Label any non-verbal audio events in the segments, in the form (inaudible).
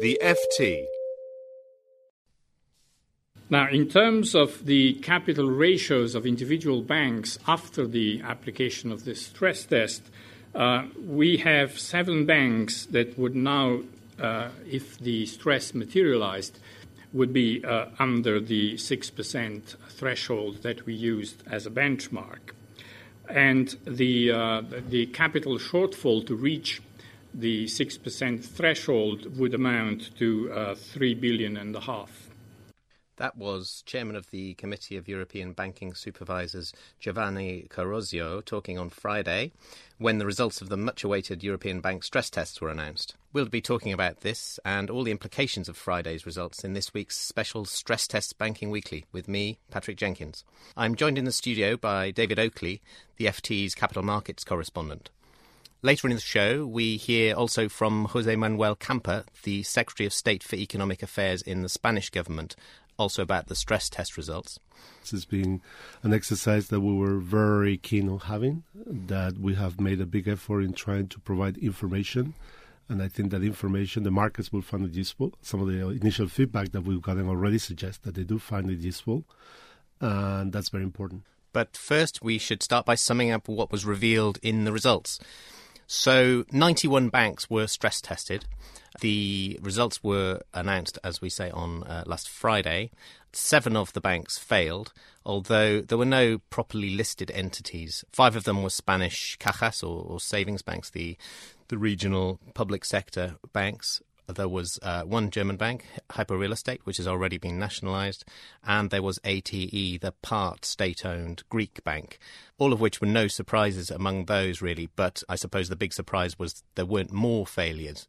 The FT. Now, in terms of the capital ratios of individual banks after the application of this stress test, uh, we have seven banks that would now, uh, if the stress materialized, would be uh, under the 6% threshold that we used as a benchmark. And the, uh, the capital shortfall to reach the 6% threshold would amount to uh, 3 billion and a half. That was Chairman of the Committee of European Banking Supervisors Giovanni Carosio talking on Friday when the results of the much awaited European bank stress tests were announced. We'll be talking about this and all the implications of Friday's results in this week's special Stress Tests Banking Weekly with me, Patrick Jenkins. I'm joined in the studio by David Oakley, the FT's capital markets correspondent. Later in the show, we hear also from Jose Manuel Campa, the Secretary of State for Economic Affairs in the Spanish government, also about the stress test results. This has been an exercise that we were very keen on having, that we have made a big effort in trying to provide information. And I think that information, the markets will find it useful. Some of the initial feedback that we've gotten already suggests that they do find it useful. And that's very important. But first, we should start by summing up what was revealed in the results. So, 91 banks were stress tested. The results were announced, as we say, on uh, last Friday. Seven of the banks failed, although there were no properly listed entities. Five of them were Spanish cajas or, or savings banks, the the regional public sector banks, there was uh, one German bank, Hypo Real Estate, which has already been nationalised, and there was ATE, the part state owned Greek bank, all of which were no surprises among those, really. But I suppose the big surprise was there weren't more failures.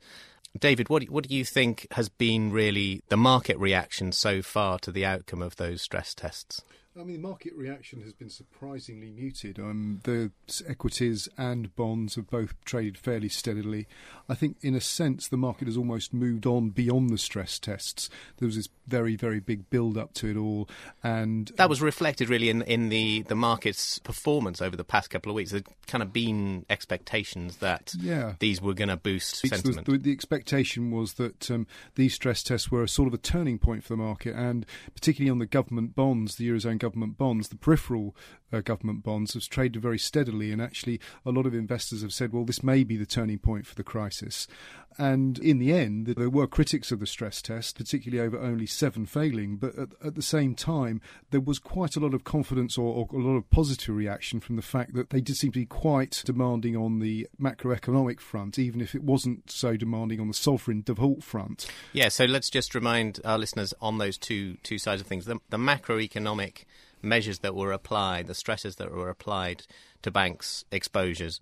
David, what, what do you think has been really the market reaction so far to the outcome of those stress tests? I mean, the market reaction has been surprisingly muted. Um, the equities and bonds have both traded fairly steadily. I think, in a sense, the market has almost moved on beyond the stress tests. There was this very, very big build up to it all, and that was reflected really in in the the market's performance over the past couple of weeks. There kind of been expectations that yeah. these were going to boost sentiment. The, the, expectation was that um, these stress tests were a sort of a turning point for the market, and particularly on the government bonds, the eurozone government bonds, the peripheral uh, government bonds have traded very steadily, and actually a lot of investors have said, well, this may be the turning point for the crisis. And in the end, there were critics of the stress test, particularly over only seven failing. But at, at the same time, there was quite a lot of confidence or, or, a lot of positive reaction from the fact that they did seem to be quite demanding on the macroeconomic front, even if it wasn't so demanding on the sovereign default front. Yeah, so let's just remind our listeners on those two two sides of things. The, the macroeconomic measures that were applied, the stresses that were applied to banks' exposures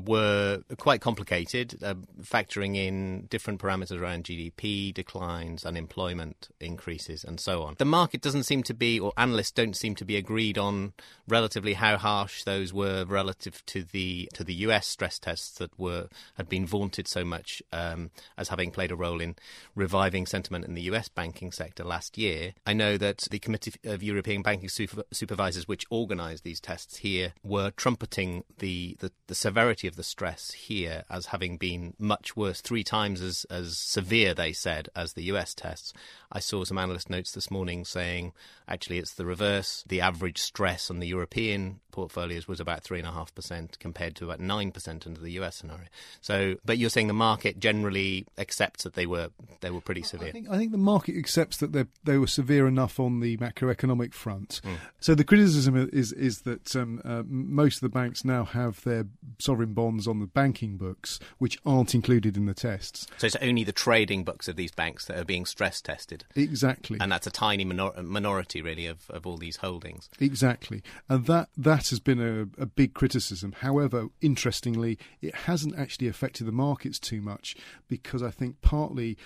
were quite complicated, uh, factoring in different parameters around GDP declines, unemployment increases, and so on. The market doesn't seem to be, or analysts don't seem to be agreed on relatively how harsh those were relative to the to the US stress tests that were had been vaunted so much um, as having played a role in reviving sentiment in the US banking sector last year. I know that the Committee of European Banking Super- Supervisors, which organised these tests here, were trumpeting the, the, the severity of the stress here as having been much worse, three times as, as severe, they said, as the US tests. I saw some analyst notes this morning saying actually it's the reverse. The average stress on the European portfolios was about 3.5% compared to about 9% under the US scenario. So, but you're saying the market generally accepts that they were they were pretty severe. I think, I think the market accepts that they they were severe enough on the macroeconomic front. Mm. So the criticism is is that um, uh, most of the banks now have their sovereign bonds on the banking books, which aren't included in the tests. So it's only the trading books of these banks that are being stress tested. Exactly. And that's a tiny minor- minority, really, of, of all these holdings. Exactly. And that, that that has been a, a big criticism. However, interestingly, it hasn't actually affected the markets too much because I think partly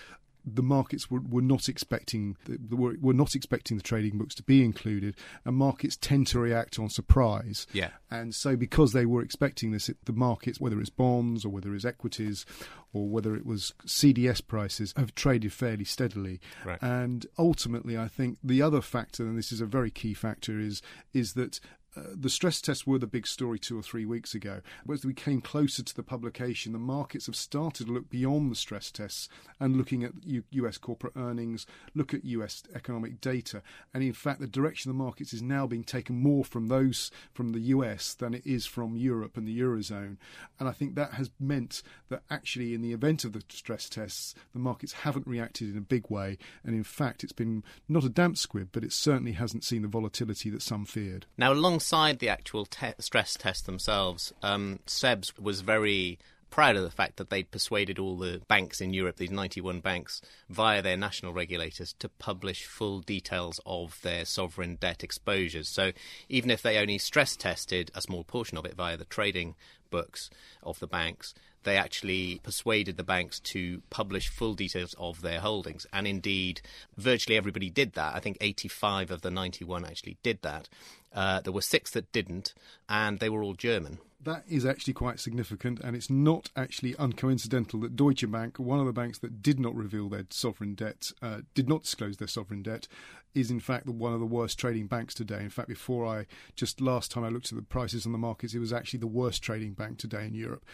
the markets were, were not expecting the, were, were not expecting the trading books to be included, and markets tend to react on surprise. Yeah, and so because they were expecting this, it, the markets, whether it's bonds or whether it's equities or whether it was CDS prices, have traded fairly steadily. Right. And ultimately, I think the other factor, and this is a very key factor, is is that uh, the stress tests were the big story two or three weeks ago. But as we came closer to the publication, the markets have started to look beyond the stress tests and looking at U- US corporate earnings, look at US economic data. And in fact, the direction of the markets is now being taken more from those from the US than it is from Europe and the Eurozone. And I think that has meant that actually, in the event of the stress tests, the markets haven't reacted in a big way. And in fact, it's been not a damp squib, but it certainly hasn't seen the volatility that some feared. Now, along alongside the actual te- stress tests themselves, um, CEBS was very proud of the fact that they'd persuaded all the banks in Europe, these 91 banks, via their national regulators, to publish full details of their sovereign debt exposures. So even if they only stress tested a small portion of it via the trading books of the banks, they actually persuaded the banks to publish full details of their holdings. And indeed, virtually everybody did that. I think 85 of the 91 actually did that. Uh, there were six that didn't, and they were all German. That is actually quite significant, and it's not actually uncoincidental that Deutsche Bank, one of the banks that did not reveal their sovereign debt, uh, did not disclose their sovereign debt, is in fact one of the worst trading banks today. In fact, before I just last time I looked at the prices on the markets, it was actually the worst trading bank today in Europe.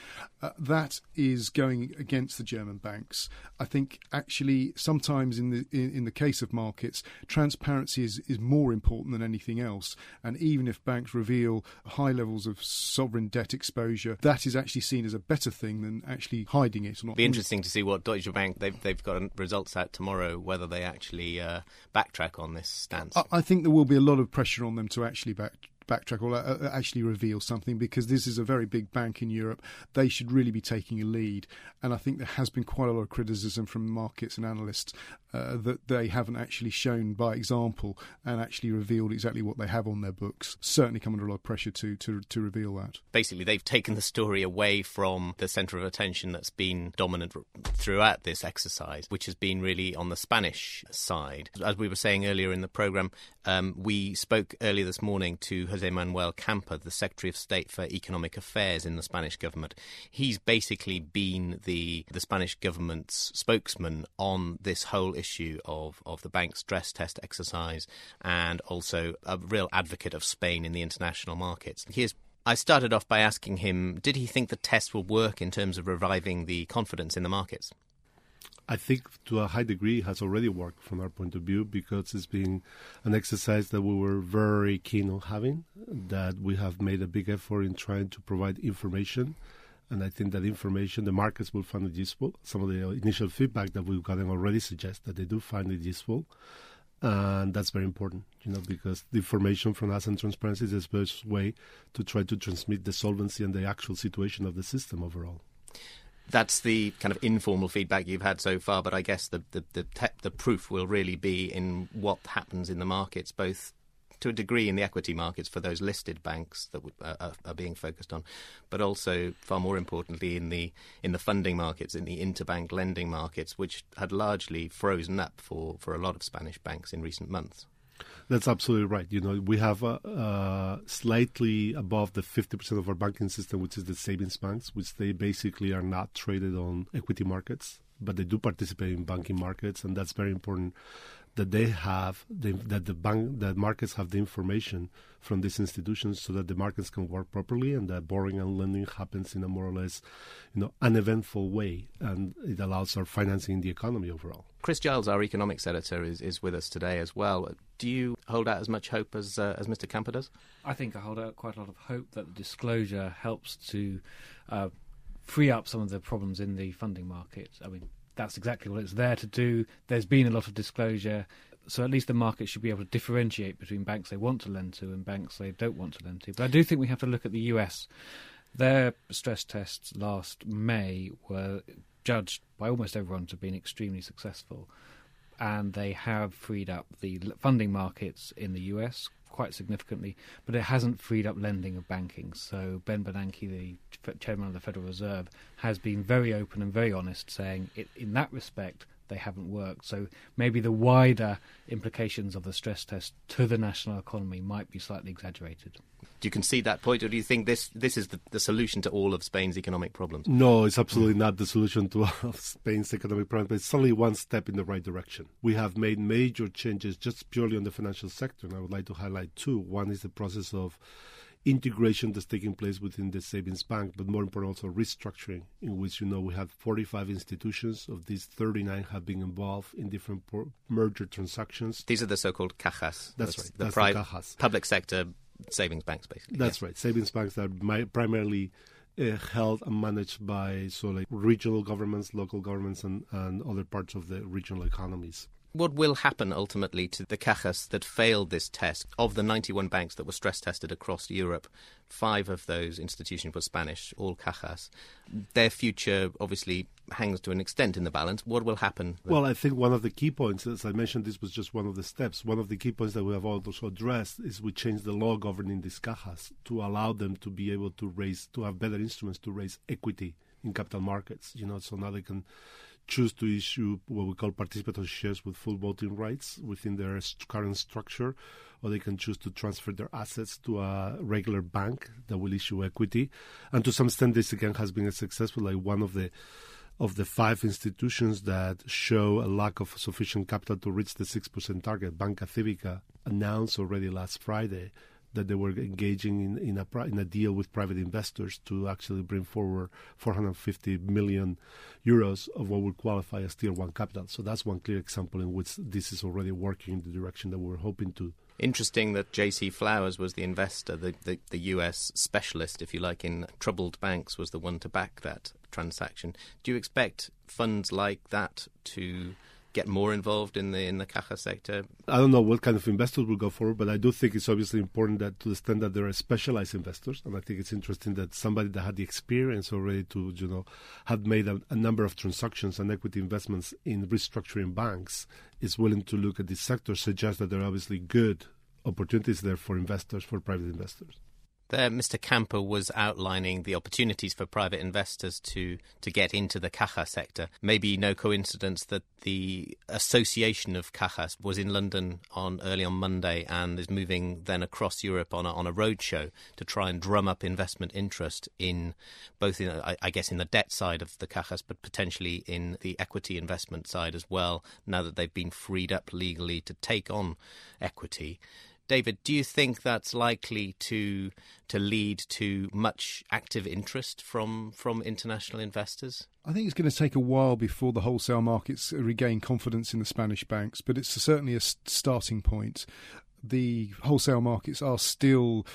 Uh, that is going against the German banks. I think actually sometimes in the in, in the case of markets, transparency is, is more important than anything else. And even if banks reveal high levels of sovereign debt exposure, that is actually seen as a better thing than actually hiding it. It'll be interesting to see what Deutsche Bank they've they've got results out tomorrow, whether they actually uh, backtrack on this stance. I, I think there will be a lot of pressure on them to actually back backtrack or uh, uh, actually reveal something because this is a very big bank in Europe. They should really be taking a lead. And I think there has been quite a lot of criticism from markets and analysts uh, that they haven't actually shown by example and actually revealed exactly what they have on their books. Certainly come under a lot of pressure to, to, to reveal that. Basically, they've taken the story away from the centre of attention that's been dominant throughout this exercise, which has been really on the Spanish side. As we were saying earlier in the programme, um, we spoke earlier this morning to Jose Manuel Campa, the Secretary of State for Economic Affairs in the Spanish government. He's basically been the the Spanish government's spokesman on this whole issue of, of the bank stress test exercise and also a real advocate of Spain in the international markets. Here's I started off by asking him, did he think the test will work in terms of reviving the confidence in the markets? I think to a high degree has already worked from our point of view because it's been an exercise that we were very keen on having, that we have made a big effort in trying to provide information. And I think that information, the markets will find it useful. Some of the initial feedback that we've gotten already suggests that they do find it useful. And that's very important, you know, because the information from us and transparency is the best way to try to transmit the solvency and the actual situation of the system overall that's the kind of informal feedback you've had so far, but I guess the the the, te- the proof will really be in what happens in the markets, both to a degree in the equity markets for those listed banks that uh, are being focused on, but also far more importantly in the in the funding markets, in the interbank lending markets, which had largely frozen up for, for a lot of Spanish banks in recent months. That's absolutely right. You know, we have uh, uh, slightly above the 50% of our banking system, which is the savings banks, which they basically are not traded on equity markets, but they do participate in banking markets, and that's very important that they have the, that the bank that markets have the information from these institutions so that the markets can work properly and that borrowing and lending happens in a more or less you know uneventful way and it allows our financing the economy overall. Chris Giles, our economics editor, is, is with us today as well. Do you hold out as much hope as uh, as Mr. Campa does? I think I hold out quite a lot of hope that the disclosure helps to uh, free up some of the problems in the funding market. I mean, that's exactly what it's there to do. There's been a lot of disclosure, so at least the market should be able to differentiate between banks they want to lend to and banks they don't want to lend to. But I do think we have to look at the US. Their stress tests last May were judged by almost everyone to have been extremely successful, and they have freed up the funding markets in the US quite significantly, but it hasn't freed up lending of banking. So Ben Bernanke, the chairman of the Federal Reserve, has been very open and very honest, saying it, in that respect they haven't worked. So maybe the wider implications of the stress test to the national economy might be slightly exaggerated. Do you concede that point, or do you think this this is the, the solution to all of Spain's economic problems? No, it's absolutely not the solution to (laughs) all of Spain's economic problems. But it's only one step in the right direction. We have made major changes just purely on the financial sector, and I would like to highlight two. One is the process of integration that's taking place within the savings bank, but more important also restructuring, in which you know we have 45 institutions. Of these, 39 have been involved in different por- merger transactions. These are the so-called cajas. That's right. The, That's pri- the cajas. public sector savings banks, basically. That's right. Savings banks that are primarily uh, held and managed by so like regional governments, local governments, and, and other parts of the regional economies. What will happen ultimately to the cajas that failed this test? Of the 91 banks that were stress tested across Europe, five of those institutions were Spanish, all cajas. Their future obviously hangs to an extent in the balance. What will happen? Well, I think one of the key points, as I mentioned, this was just one of the steps. One of the key points that we have also addressed is we changed the law governing these cajas to allow them to be able to raise, to have better instruments to raise equity in capital markets. You know, so now they can choose to issue what we call participatory shares with full voting rights within their current structure, or they can choose to transfer their assets to a regular bank that will issue equity. And to some extent, this again has been a successful. Like one of the of the five institutions that show a lack of sufficient capital to reach the six percent target, Banca Civica announced already last Friday that they were engaging in, in a in a deal with private investors to actually bring forward 450 million euros of what would qualify as tier one capital. So that's one clear example in which this is already working in the direction that we were hoping to. Interesting that JC Flowers was the investor, the, the, the US specialist, if you like, in troubled banks, was the one to back that transaction. Do you expect funds like that to get more involved in the in the caja sector? I don't know what kind of investors will go forward, but I do think it's obviously important that to the extent that there are specialized investors, and I think it's interesting that somebody that had the experience already to you know have made a, a number of transactions and equity investments in restructuring banks is willing to look at this sector suggests that there are obviously good opportunities there for investors, for private investors. There, Mr. Campa was outlining the opportunities for private investors to, to get into the caja sector. Maybe no coincidence that the Association of Cajas was in London on early on Monday and is moving then across Europe on a, on a roadshow to try and drum up investment interest in both, in, I, I guess, in the debt side of the cajas, but potentially in the equity investment side as well. Now that they've been freed up legally to take on equity. David, do you think that's likely to to lead to much active interest from from international investors? I think it's going to take a while before the wholesale markets regain confidence in the Spanish banks, but it's certainly a starting point. The wholesale markets are still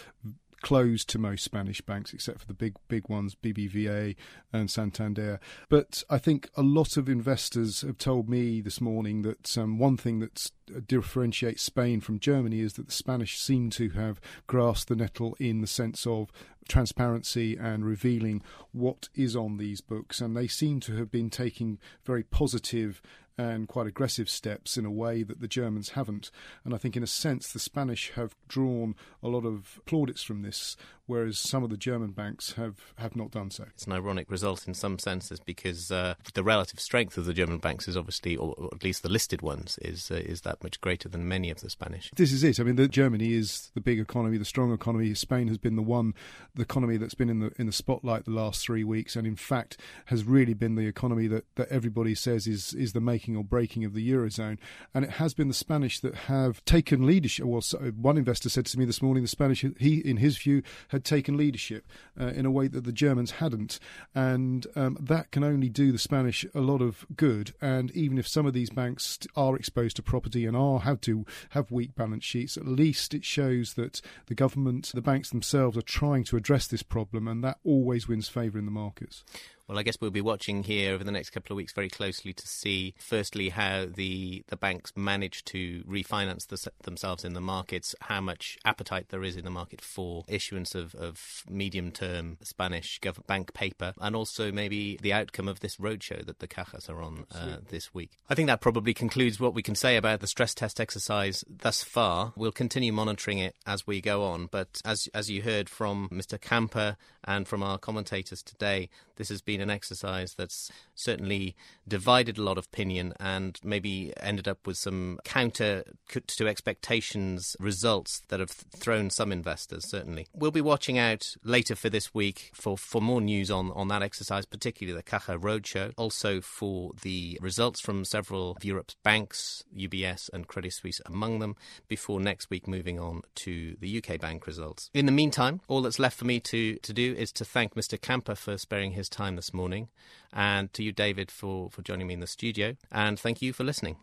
closed to most Spanish banks except for the big big ones BBVA and Santander. But I think a lot of investors have told me this morning that um, one thing that differentiates Spain from Germany is that the Spanish seem to have grasped the nettle in the sense of transparency and revealing what is on these books. And they seem to have been taking very positive and quite aggressive steps in a way that the Germans haven't. And I think, in a sense, the Spanish have drawn a lot of plaudits from this, whereas some of the German banks have, have not done so. It's an ironic result in some senses because uh, the relative strength of the German banks is obviously, or at least the listed ones, is uh, is that much greater than many of the Spanish. This is it. I mean, the, Germany is the big economy, the strong economy. Spain has been the one, the economy that's been in the in the spotlight the last three weeks, and in fact has really been the economy that, that everybody says is is the making or breaking of the eurozone. And it has been the Spanish that have taken leadership. Well, so one investor said to me this morning, the Spanish, he in his view, had taken leadership uh, in a way that the Germans hadn't, and um, that can only do the Spanish a lot of good. And even if some of these banks are exposed to property and are have to have weak balance sheets, at least it shows that the government, the banks themselves, are trying to address this problem, and that always wins favour in the markets. Well, I guess we'll be watching here over the next couple of weeks very closely to see, firstly, how the, the banks manage to refinance the, themselves in the markets, how much appetite there is in the market for issuance of, of medium term Spanish bank paper, and also maybe the outcome of this roadshow that the Cajas are on uh, this week. I think that probably concludes what we can say about the stress test exercise thus far. We'll continue monitoring it as we go on, but as, as you heard from Mr. Campa and from our commentators today, this has been an exercise that's certainly divided a lot of opinion and maybe ended up with some counter to expectations results that have thrown some investors, certainly. We'll be watching out later for this week for, for more news on, on that exercise, particularly the Caja Roadshow, also for the results from several of Europe's banks, UBS and Credit Suisse among them, before next week moving on to the UK bank results. In the meantime, all that's left for me to, to do is to thank Mr. Campa for sparing his time this morning, and to you, David, for, for joining me in the studio, and thank you for listening.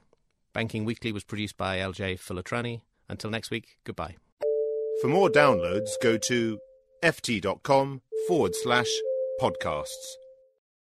Banking Weekly was produced by LJ Filotrani. Until next week, goodbye. For more downloads, go to ft.com forward slash podcasts.